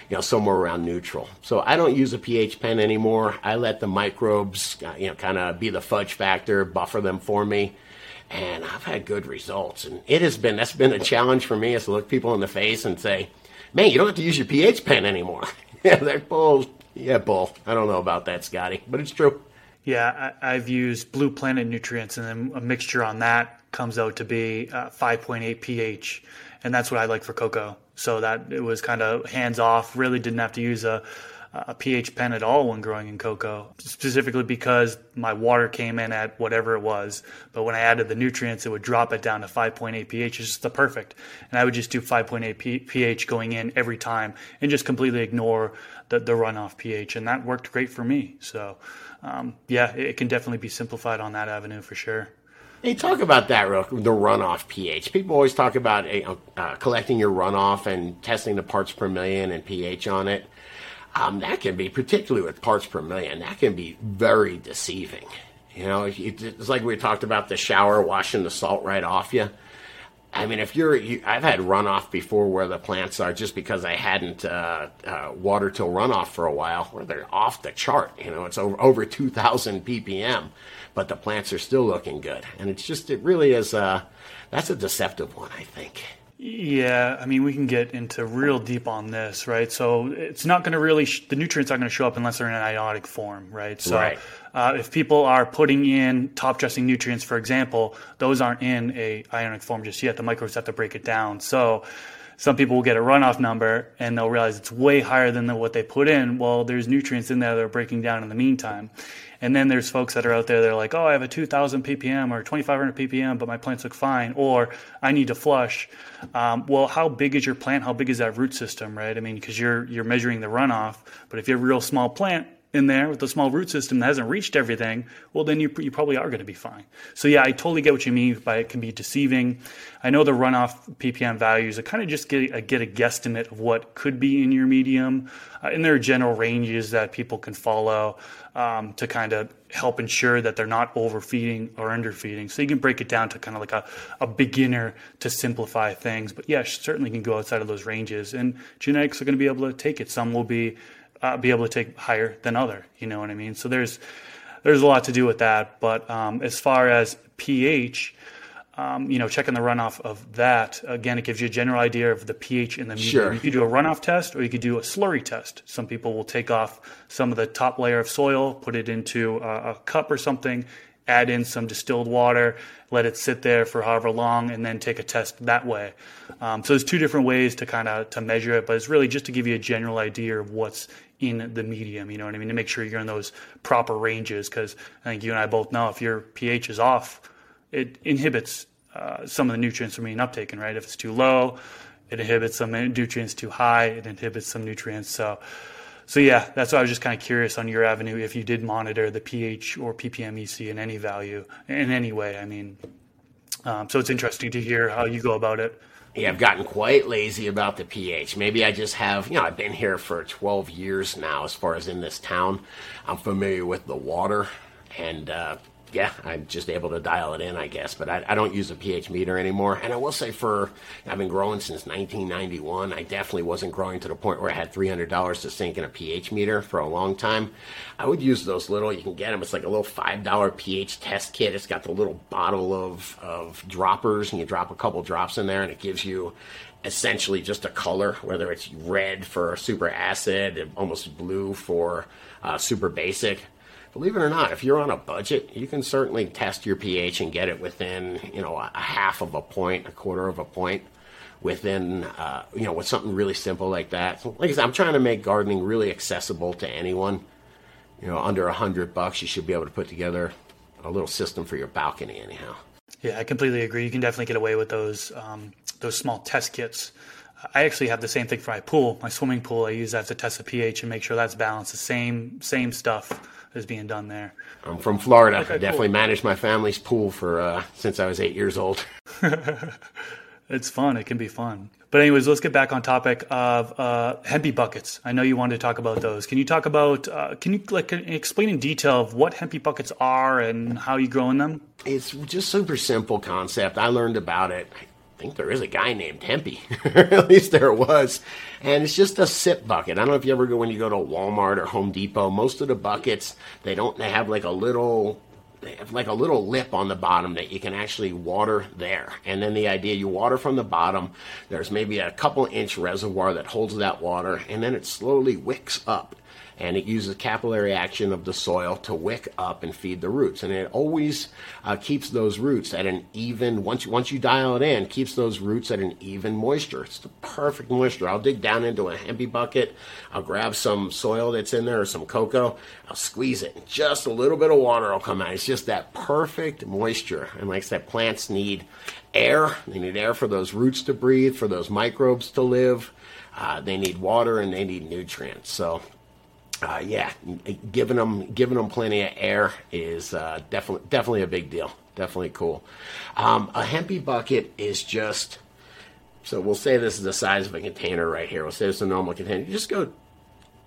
you know somewhere around neutral. So I don't use a pH pen anymore. I let the microbes uh, you know kind of be the fudge factor, buffer them for me. And I've had good results, and it has been that's been a challenge for me is to look people in the face and say, man, you don't have to use your pH pen anymore. yeah, that bull. Yeah, bull. I don't know about that, Scotty, but it's true. Yeah, I, have used Blue Planet nutrients, and then a mixture on that comes out to be uh, 5.8 pH, and that's what I like for coco. So that it was kind of hands off. Really didn't have to use a a pH pen at all when growing in coco, specifically because my water came in at whatever it was. But when I added the nutrients, it would drop it down to 5.8 pH. which is the perfect. And I would just do 5.8 pH going in every time and just completely ignore the, the runoff pH. And that worked great for me. So, um, yeah, it can definitely be simplified on that avenue for sure. Hey, talk about that, real, the runoff pH. People always talk about uh, collecting your runoff and testing the parts per million and pH on it. Um, that can be, particularly with parts per million, that can be very deceiving. You know, it's like we talked about the shower washing the salt right off you. I mean, if you're, you, I've had runoff before where the plants are just because I hadn't uh, uh, till runoff for a while, where they're off the chart. You know, it's over, over 2,000 ppm, but the plants are still looking good. And it's just, it really is, uh, that's a deceptive one, I think. Yeah, I mean, we can get into real deep on this, right? So it's not going to really, sh- the nutrients aren't going to show up unless they're in an ionic form, right? So Right. Uh, if people are putting in top dressing nutrients, for example, those aren't in a ionic form just yet. The microbes have to break it down. So some people will get a runoff number and they'll realize it's way higher than what they put in. Well, there's nutrients in there that are breaking down in the meantime. And then there's folks that are out there that are like, oh, I have a 2,000 ppm or 2,500 ppm, but my plants look fine, or I need to flush. Um, well, how big is your plant? How big is that root system, right? I mean, because you're you're measuring the runoff, but if you have a real small plant, in there with a small root system that hasn't reached everything, well, then you, you probably are going to be fine. So, yeah, I totally get what you mean by it can be deceiving. I know the runoff ppm values, I kind of just get a, get a guesstimate of what could be in your medium. Uh, and there are general ranges that people can follow um, to kind of help ensure that they're not overfeeding or underfeeding. So, you can break it down to kind of like a, a beginner to simplify things. But, yeah, certainly can go outside of those ranges. And genetics are going to be able to take it. Some will be uh, be able to take higher than other. You know what I mean? So there's there's a lot to do with that. But um, as far as pH, um, you know, checking the runoff of that again, it gives you a general idea of the pH in the medium. Sure. You could do a runoff test, or you could do a slurry test. Some people will take off some of the top layer of soil, put it into a, a cup or something, add in some distilled water, let it sit there for however long, and then take a test that way. Um, so there's two different ways to kind of to measure it, but it's really just to give you a general idea of what's in the medium. You know what I mean? To make sure you're in those proper ranges, because I think you and I both know if your pH is off, it inhibits uh, some of the nutrients from being uptaken. Right? If it's too low, it inhibits some nutrients. Too high, it inhibits some nutrients. So. So yeah, that's why I was just kind of curious on your avenue if you did monitor the pH or ppmEC in any value in any way. I mean, um, so it's interesting to hear how you go about it. Yeah, I've gotten quite lazy about the pH. Maybe I just have, you know, I've been here for 12 years now as far as in this town. I'm familiar with the water and, uh, yeah, I'm just able to dial it in, I guess. But I, I don't use a pH meter anymore. And I will say, for I've been growing since 1991. I definitely wasn't growing to the point where I had $300 to sink in a pH meter for a long time. I would use those little. You can get them. It's like a little five dollar pH test kit. It's got the little bottle of of droppers, and you drop a couple drops in there, and it gives you essentially just a color, whether it's red for super acid, almost blue for uh, super basic believe it or not, if you're on a budget, you can certainly test your pH and get it within, you know, a half of a point, a quarter of a point within, uh, you know, with something really simple like that. So, like I said, I'm trying to make gardening really accessible to anyone. You know, under a hundred bucks, you should be able to put together a little system for your balcony, anyhow. Yeah, I completely agree. You can definitely get away with those um, those small test kits. I actually have the same thing for my pool, my swimming pool. I use that to test the pH and make sure that's balanced. The same same stuff is being done there. I'm from Florida. Okay, I definitely cool. managed my family's pool for uh, since I was eight years old. It's fun. It can be fun. But anyways, let's get back on topic of uh, hempy buckets. I know you wanted to talk about those. Can you talk about? Uh, can you like explain in detail of what hempy buckets are and how you grow in them? It's just super simple concept. I learned about it. I think there is a guy named Tempe. At least there was. And it's just a sip bucket. I don't know if you ever go when you go to Walmart or Home Depot. Most of the buckets they don't they have like a little they have like a little lip on the bottom that you can actually water there. And then the idea you water from the bottom, there's maybe a couple inch reservoir that holds that water, and then it slowly wicks up and it uses capillary action of the soil to wick up and feed the roots. And it always uh, keeps those roots at an even once you, once you dial it in, keeps those roots at an even moisture. It's the perfect moisture. I'll dig down into a hempy bucket. I'll grab some soil that's in there or some coco. I'll squeeze it. Just a little bit of water will come out. It's just that perfect moisture. And like I said, plants need air. They need air for those roots to breathe, for those microbes to live. Uh, they need water and they need nutrients. So uh, yeah, giving them giving them plenty of air is uh, definitely definitely a big deal. Definitely cool. Um, a hempy bucket is just so we'll say this is the size of a container right here. We'll say it's a normal container. You just go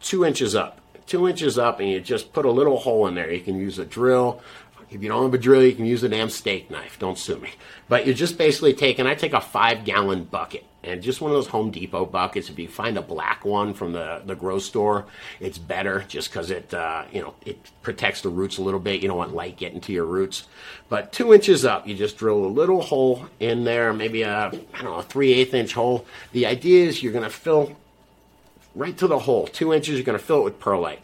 two inches up, two inches up, and you just put a little hole in there. You can use a drill. If you don't have a drill, you can use a damn steak knife. Don't sue me. But you're just basically taking, I take a five gallon bucket and just one of those Home Depot buckets. If you find a black one from the, the grocery store, it's better just because it, uh, you know, it protects the roots a little bit. You don't want light getting to your roots. But two inches up, you just drill a little hole in there, maybe a, I don't know, a three eighth inch hole. The idea is you're going to fill right to the hole. Two inches, you're going to fill it with perlite.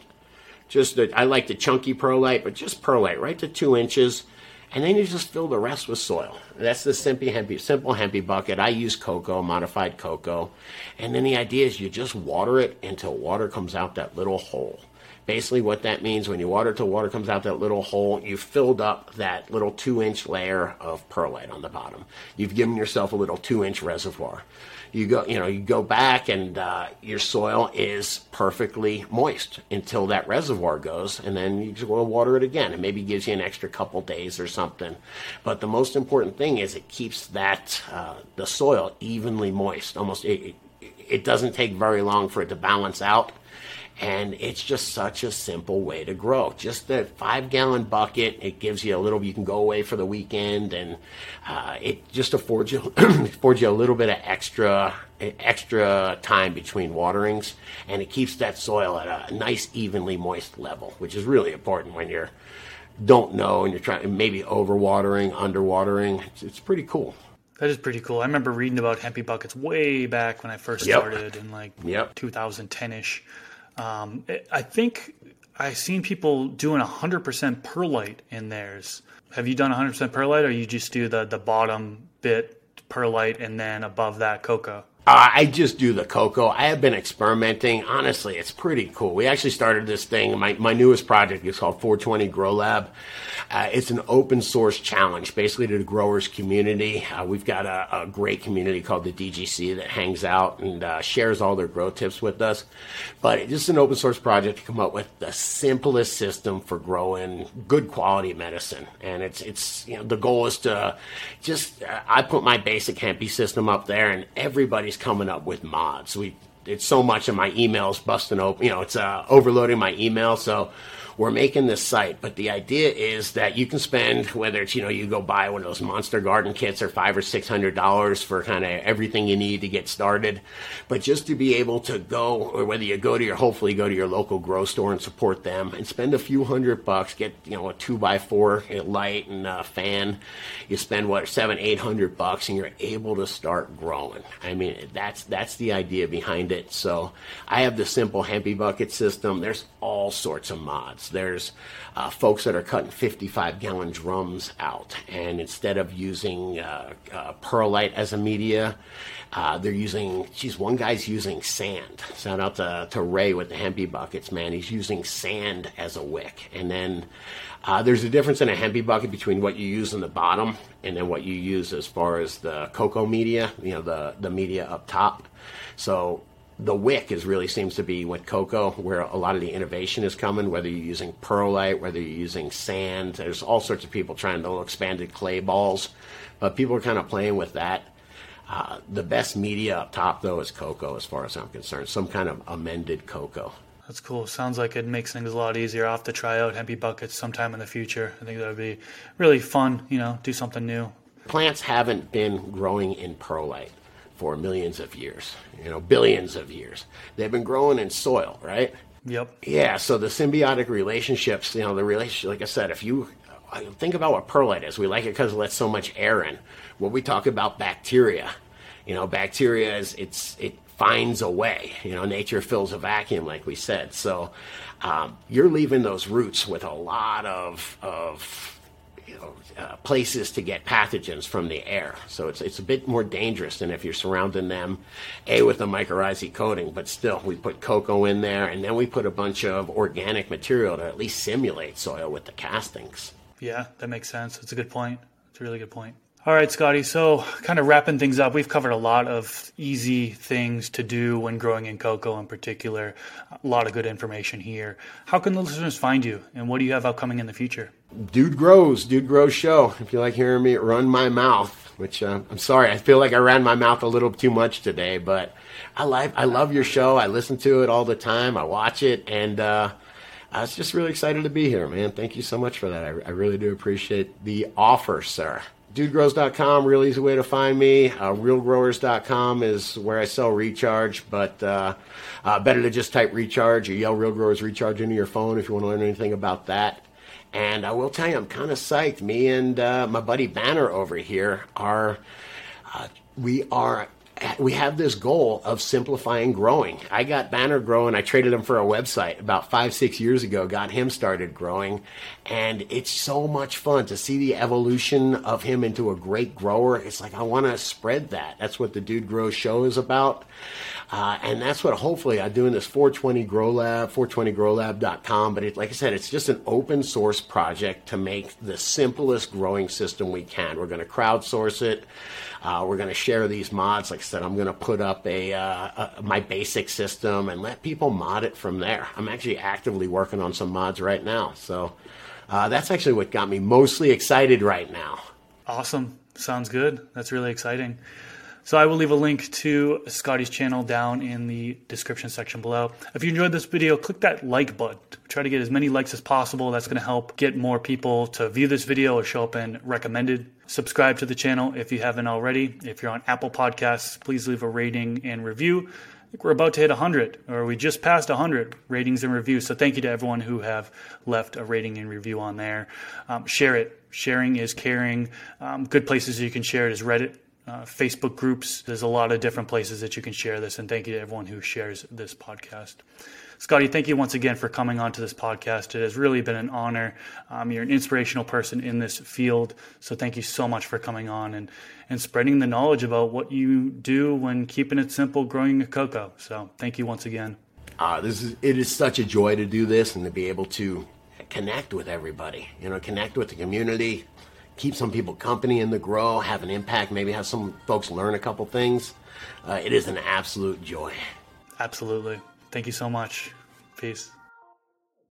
Just the, I like the chunky perlite, but just perlite right to two inches, and then you just fill the rest with soil. That's the simple hempy, simple hempy bucket. I use coco, modified coco, and then the idea is you just water it until water comes out that little hole. Basically, what that means when you water till water comes out that little hole, you've filled up that little two inch layer of perlite on the bottom. You've given yourself a little two inch reservoir you go you know you go back and uh, your soil is perfectly moist until that reservoir goes and then you just go to water it again. And maybe gives you an extra couple days or something. But the most important thing is it keeps that uh, the soil evenly moist. Almost it, it doesn't take very long for it to balance out and it's just such a simple way to grow. Just the five gallon bucket, it gives you a little, you can go away for the weekend and uh, it just affords you, affords you a little bit of extra, extra time between waterings and it keeps that soil at a nice, evenly moist level, which is really important when you're, don't know and you're trying, maybe overwatering, underwatering. It's, it's pretty cool. That is pretty cool. I remember reading about hempy buckets way back when I first Yep. started in like Yep. 2010 ish. Um, I think I've seen people doing 100% perlite in theirs. Have you done 100% perlite or you just do the, the bottom bit perlite and then above that coco? Uh, I just do the coco. I have been experimenting. Honestly, it's pretty cool. We actually started this thing. My, my newest project is called 420 Grow Lab. Uh, it's an open source challenge, basically to the growers community. Uh, we've got a, a great community called the DGC that hangs out and uh, shares all their grow tips with us. But it's just an open source project to come up with the simplest system for growing good quality medicine. And it's it's you know the goal is to just uh, I put my basic Hempy system up there, and everybody's coming up with mods. We it's so much of my emails busting open. You know, it's uh, overloading my email. So we're making this site, but the idea is that you can spend whether it's you know you go buy one of those monster garden kits or five or six hundred dollars for kind of everything you need to get started, but just to be able to go or whether you go to your hopefully go to your local grow store and support them and spend a few hundred bucks, get you know a two by four light and a fan, you spend what seven eight hundred bucks and you're able to start growing. I mean that's that's the idea behind it. So I have the simple hempy bucket system. There's all sorts of mods. There's uh, folks that are cutting 55 gallon drums out, and instead of using uh, uh, perlite as a media, uh, they're using. Geez, one guy's using sand. Shout out to, to Ray with the hempy buckets, man. He's using sand as a wick, and then. Uh, there's a difference in a hempy bucket between what you use in the bottom and then what you use as far as the coco media, you know, the, the media up top. So the wick is really seems to be with coco where a lot of the innovation is coming whether you're using perlite whether you're using sand there's all sorts of people trying to expanded clay balls but people are kind of playing with that uh, the best media up top though is coco as far as i'm concerned some kind of amended coco That's cool. Sounds like it makes things a lot easier. I'll have to try out hempy buckets sometime in the future. I think that would be really fun, you know, do something new. plants haven't been growing in perlite for millions of years you know billions of years they've been growing in soil right Yep. Yeah, so the symbiotic relationships, you know, the relationship, like I said, if you think about what perlite is, we like it because it lets so much air in. When we talk about bacteria, you know, bacteria is it's it finds a way. You know, nature fills a vacuum, like we said. So um, you're leaving those roots with a lot of of you know, uh, places to get pathogens from the air. So it's it's a bit more dangerous than if you're surrounding them, a with a mycorrhizae coating. But still, we put coco in there, and then we put a bunch of organic material to at least simulate soil with the castings. Yeah, that makes sense. It's a good point. It's a really good point. All right, Scotty. So, kind of wrapping things up, we've covered a lot of easy things to do when growing in coco in particular. A lot of good information here. How can the listeners find you, and what do you have upcoming in the future? Dude Grows, Dude Grows Show. If you like hearing me run my mouth, which uh, I'm sorry, I feel like I ran my mouth a little too much today, but I like I love your show. I listen to it all the time. I watch it, and uh, I was just really excited to be here, man. Thank you so much for that. I, I really do appreciate the offer, sir. DudeGrows.com, real easy way to find me. Uh, RealGrowers.com is where I sell recharge, but uh, uh, better to just type recharge or yell Real Growers Recharge into your phone if you want to learn anything about that. And I will tell you, I'm kind of psyched. Me and uh, my buddy Banner over here are, uh, we are we have this goal of simplifying growing. I got Banner growing. I traded him for a website about five, six years ago, got him started growing. And it's so much fun to see the evolution of him into a great grower. It's like, I want to spread that. That's what the Dude Grow show is about. Uh, and that's what hopefully I'm doing this 420 Grow Lab, 420growlab.com. But it, like I said, it's just an open source project to make the simplest growing system we can. We're going to crowdsource it. Uh, we're going to share these mods. Like I said, I'm going to put up a, uh, a, my basic system and let people mod it from there. I'm actually actively working on some mods right now. So uh, that's actually what got me mostly excited right now. Awesome. Sounds good. That's really exciting. So I will leave a link to Scotty's channel down in the description section below. If you enjoyed this video, click that like button. Try to get as many likes as possible. That's going to help get more people to view this video or show up in recommended. Subscribe to the channel if you haven't already. If you're on Apple Podcasts, please leave a rating and review. I think we're about to hit 100, or we just passed 100 ratings and reviews. So thank you to everyone who have left a rating and review on there. Um, share it. Sharing is caring. Um, good places you can share it is Reddit uh, Facebook groups. There's a lot of different places that you can share this. And thank you to everyone who shares this podcast. Scotty, thank you once again for coming on to this podcast. It has really been an honor. Um, you're an inspirational person in this field. So thank you so much for coming on and, and spreading the knowledge about what you do when keeping it simple growing a coco. So thank you once again. Uh, this is it is such a joy to do this and to be able to connect with everybody. You know, connect with the community, keep some people company in the grow, have an impact, maybe have some folks learn a couple things. Uh, it is an absolute joy. Absolutely. Thank you so much. Peace.